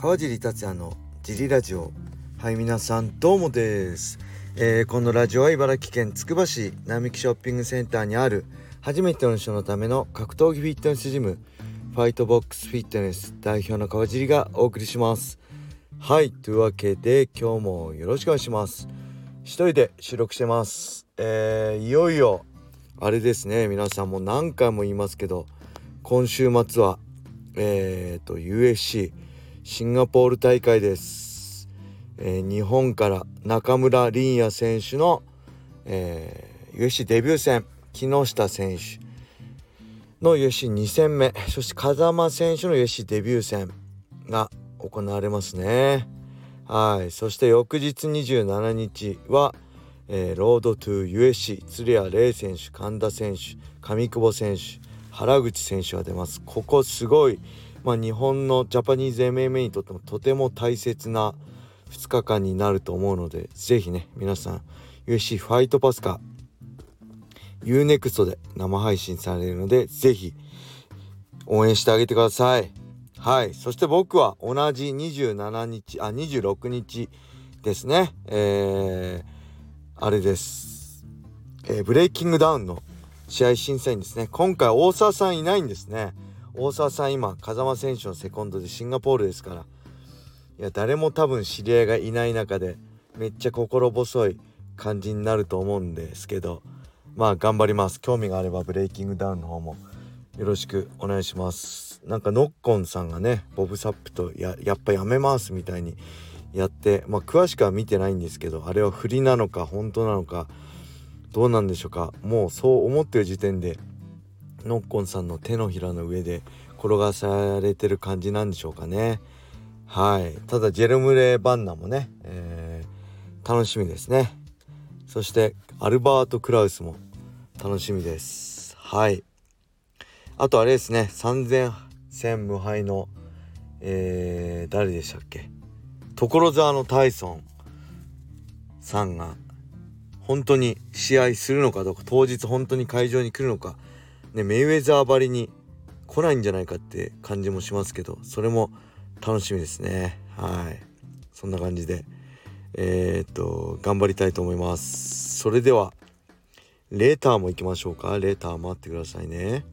川尻達也のジリラジオ。はい皆さんどうもです、えー、このラジオは茨城県つくば市並木ショッピングセンターにある初めての人のための格闘技フィットネスジムファイトボックスフィットネス代表の川尻がお送りします。はいというわけで今日もよろしくお願いします。一人で収録してます。えー、いよいよあれですね。皆さんも何回も言いますけど今週末はえっ、ー、と USC シンガポール大会です、えー、日本から中村凛也選手の、えー、USC デビュー戦木下選手の USC2 戦目そして風間選手の USC デビュー戦が行われますね。はい。そして翌日27日は、えー、ロードトゥ USC 鶴谷玲選手神田選手上久保選手原口選手が出ます。ここすごいまあ、日本のジャパニーズ MMA にとってもとても大切な2日間になると思うので是非ね皆さん USC ファイトパスか UNEXT で生配信されるので是非応援してあげてください。はい。そして僕は同じ27日あ26日ですね。えー、あれです、えー、ブレイキングダウンの試合審査員ですね。今回大沢さんいないんですね。大沢さん今風間選手のセコンドでシンガポールですから。いや誰も多分知り合いがいない中でめっちゃ心細い感じになると思うんですけど。まあ頑張ります。興味があればブレイキングダウンの方もよろしくお願いします。なんかノッコンさんがねボブサップとややっぱやめますみたいにやってまあ詳しくは見てないんですけどあれは振りなのか本当なのかどうなんでしょうか。もうそう思ってる時点でノッコンさんの手のひらの上で転がされてる感じなんでしょうかね。はい。ただジェルムレ・バンナもね、えー、楽しみですね。そしてアルバート・クラウスも楽しみです。はい。あとあれですね。3000戦無敗のえー、誰でしたっけ？所沢のタイソンさんが本当に試合するのかどうか当日本当に会場に来るのかね、メイウェザーばりに来ないんじゃないかって感じもしますけどそれも楽しみですね。はい。そんな感じでえー、っと頑張りたいと思います。それではレーターも行きましょうか。レーター待ってくださいね。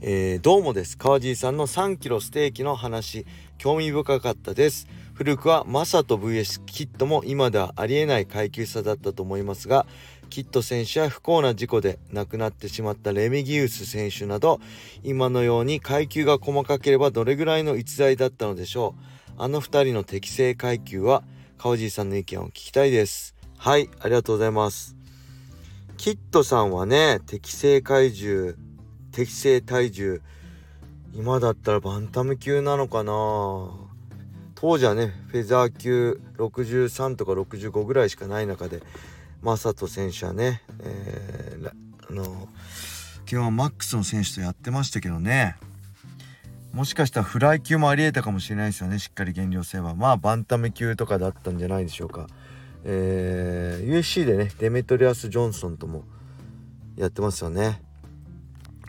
えー、どうもです。川尻さんの3キロステーキの話興味深かったです。古くはマサト VS キットも今ではありえない階級差だったと思いますがキット選手や不幸な事故で亡くなってしまったレミギウス選手など今のように階級が細かければどれぐらいの逸材だったのでしょう。あの2人の適正階級は川尻さんの意見を聞きたいです。はいありがとうございます。キットさんはね適正体重適正体重今だったらバンタム級なのかな？当時はねフェザー級63とか65ぐらいしかない中でマサト選手はね、えー、あの基本はマックスの選手とやってましたけどね。もしかしたらフライ級もありえたかもしれないですよねしっかり減量すれば。まあバンタム級とかだったんじゃないでしょうか。えー、USC でねデメトリアス・ジョンソンともやってますよね。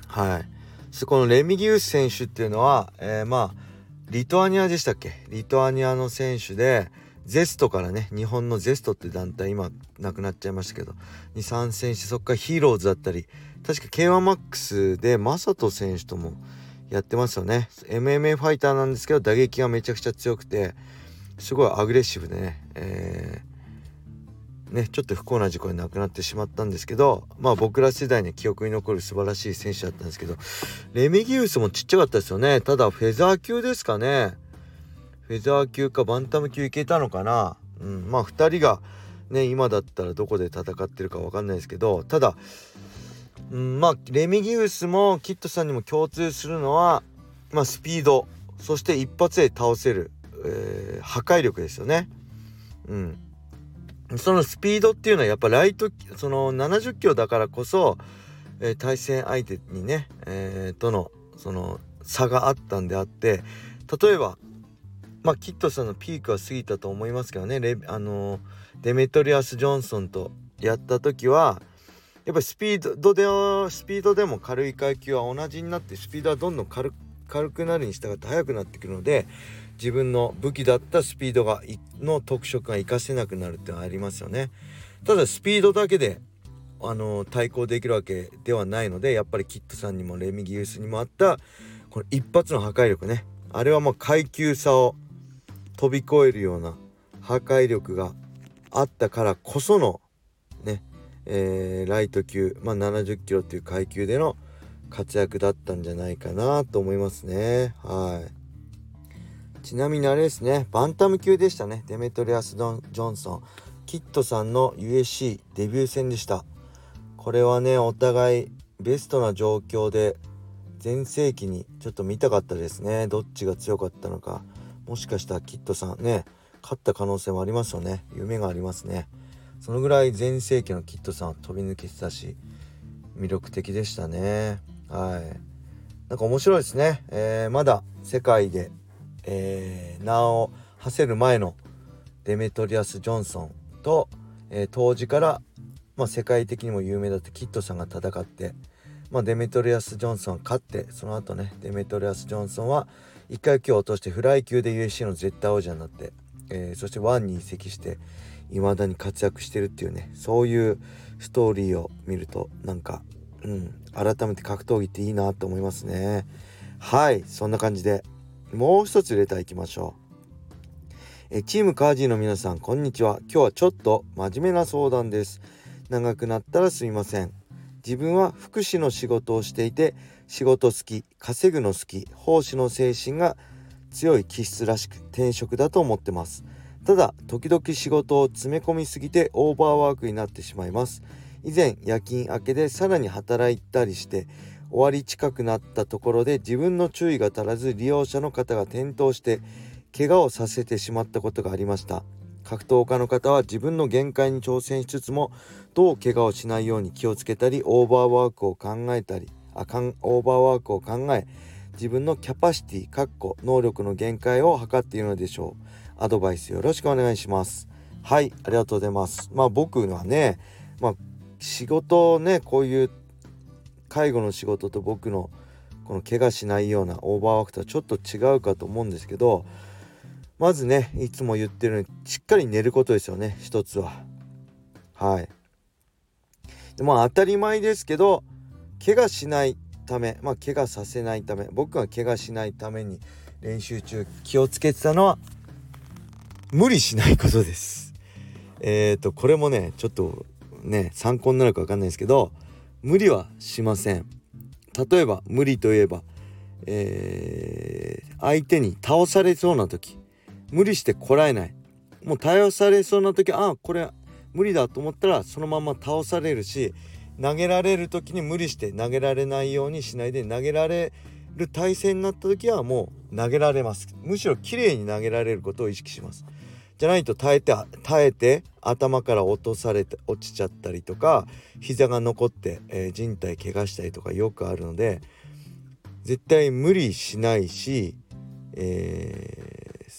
はい。そこのレミギウス選手っていうのは、えー、まあリトアニアでしたっけ？リトアニアの選手でゼストからね日本のゼストって団体今なくなっちゃいましたけどに参戦してそっからヒーローズだったり確か k 1マックスでマサト選手ともやってますよね。MMA ファイターなんですけど打撃がめちゃくちゃ強くてすごいアグレッシブでね、えねちょっと不幸な事故で亡くなってしまったんですけどまあ僕ら世代に記憶に残る素晴らしい選手だったんですけどレミギウスもちっちゃかったですよね。ただフェザー級ですかね。フェザー級かバンタム級いけたのかな。うんまあ2人がね今だったらどこで戦ってるか分かんないですけどただうんまあレミギウスもキッドさんにも共通するのはまあスピードそして一発で倒せる、えー、破壊力ですよね。うん。そのスピードっていうのはやっぱライトその70キロだからこそ、えー、対戦相手にね、えー、とのその差があったんであって例えばまあキッドさんのピークは過ぎたと思いますけどねレあのデメトリアス・ジョンソンとやった時はやっぱりスピードでスピードでも軽い階級は同じになってスピードはどんどん軽軽くなるに従って速くなってくるので自分の武器だったスピードがの特色が活かせなくなるってのはありますよね。ただスピードだけであの対抗できるわけではないのでやっぱりキッドさんにもレミギウスにもあったこの一発の破壊力ね。あれはもう階級差を飛び越えるような破壊力があったからこそのね、えー、ライト級、まあ、70キロっていう階級での活躍だったんじゃないかなと思いますね。はい。ちなみにあれですねバンタム級でしたね。デメトリアス・ドンジョンソン。キッドさんの UFC デビュー戦でした。これはねお互いベストな状況で全盛期にちょっと見たかったですね。どっちが強かったのか。もしかしたらキッドさんね勝った可能性もありますよね。夢がありますね。そのぐらい全盛期のキッドさんは飛び抜けてたし魅力的でしたね。はい。なんか面白いですね、えー、まだ世界で、えー、名を馳せる前のデメトリアス・ジョンソンと、えー、当時から、まあ、世界的にも有名だったキッドさんが戦って、まあ、デメトリアス・ジョンソン勝ってその後ねデメトリアス・ジョンソンは1階級を落としてフライ級で UFC の絶対王者になって、えー、そして ONE に移籍して未だに活躍してるっていうねそういうストーリーを見るとなんかうん改めて格闘技っていいなと思いますね。はいそんな感じで。もう一つレターいきましょう。えチームカージーの皆さんこんにちは。今日はちょっと真面目な相談です。長くなったらすみません。自分は福祉の仕事をしていて仕事好き稼ぐの好き奉仕の精神が強い気質らしく転職だと思ってます。ただ時々仕事を詰め込みすぎてオーバーワークになってしまいます。以前夜勤明けでさらに働いたりして終わり近くなったところで自分の注意が足らず利用者の方が転倒して怪我をさせてしまったことがありました。格闘家の方は自分の限界に挑戦しつつもどう怪我をしないように気をつけたりオーバーワークを考えたりあかんオーバーワークを考え自分のキャパシティかっこ能力の限界を測っているのでしょう。アドバイスよろしくお願いします。はいありがとうございます。まあ僕はねまあ仕事ねこういう介護の仕事と僕のこの怪我しないようなオーバーワークとはちょっと違うかと思うんですけどまずねいつも言ってるようにしっかり寝ることですよね一つは。はい。でまあ当たり前ですけど怪我しないためまあ怪我させないため僕が怪我しないために練習中気をつけてたのは無理しないことです。えっ、ー、とこれもねちょっとね参考になるか分かんないですけど無理はしません。例えば無理といえば、えー、相手に倒されそうな時無理してこらえない。もう倒されそうな時ああこれ無理だと思ったらそのまま倒されるし投げられる時に無理して投げられないようにしないで投げられる体勢になった時はもう投げられます。むしろ綺麗に投げられることを意識します。じゃないと耐えて耐えて頭から落とされて落ちちゃったりとか膝が残って、えー、人体怪我したりとかよくあるので絶対無理しないし、えー、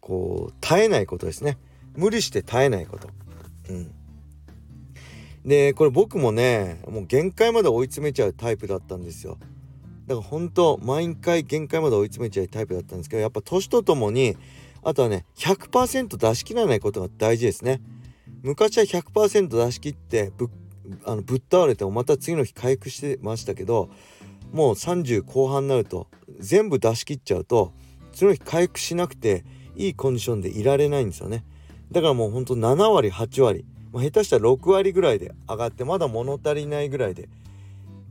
こう耐えないことですね。無理して耐えないこと。うん。でこれ僕もねもう限界まで追い詰めちゃうタイプだったんですよ。だから本当毎回限界まで追い詰めちゃうタイプだったんですけどやっぱ年とともにあとはね100%出し切らないことが大事ですね。昔は100%出し切ってぶあのぶっ倒れてもまた次の日回復してましたけどもう30後半になると全部出し切っちゃうと次の日回復しなくていいコンディションでいられないんですよね。だからもうほんと7割8割まあ、下手したら6割ぐらいで上がってまだ物足りないぐらいで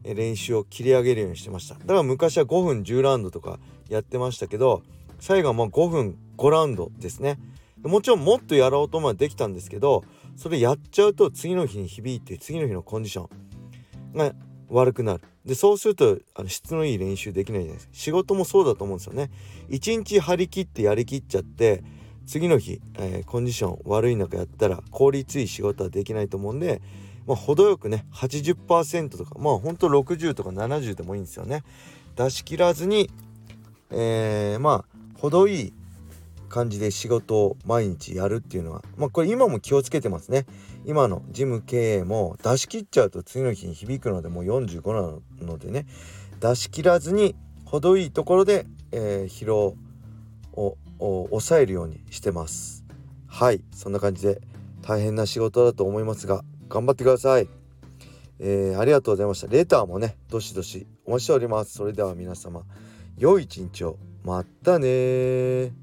練習を切り上げるようにしてました。だから昔は5分10ラウンドとかやってましたけど最後はまあ5分5ラウンドですね。もちろんもっとやろうともできたんですけどそれやっちゃうと次の日に響いて次の日のコンディションが悪くなる。でそうするとあの質のいい練習できないじゃないですか。仕事もそうだと思うんですよね。一日張り切ってやりきっちゃって次の日、えー、コンディション悪い中やったら効率いい仕事はできないと思うんで、まあ、程よくね80%とかまあほんと60とか70でもいいんですよね。出し切らずに、えー、まあ程いい感じで仕事を毎日やるっていうのはまあこれ今も気をつけてますね。今のジム経営も出し切っちゃうと次の日に響くのでもう45なのでね。出し切らずに程いいところで、えー、疲労を抑えるようにしてます。はい。そんな感じで大変な仕事だと思いますが頑張ってください。えー、ありがとうございました。レターもねどしどしお待ちしております。それでは皆様良い一日を。またね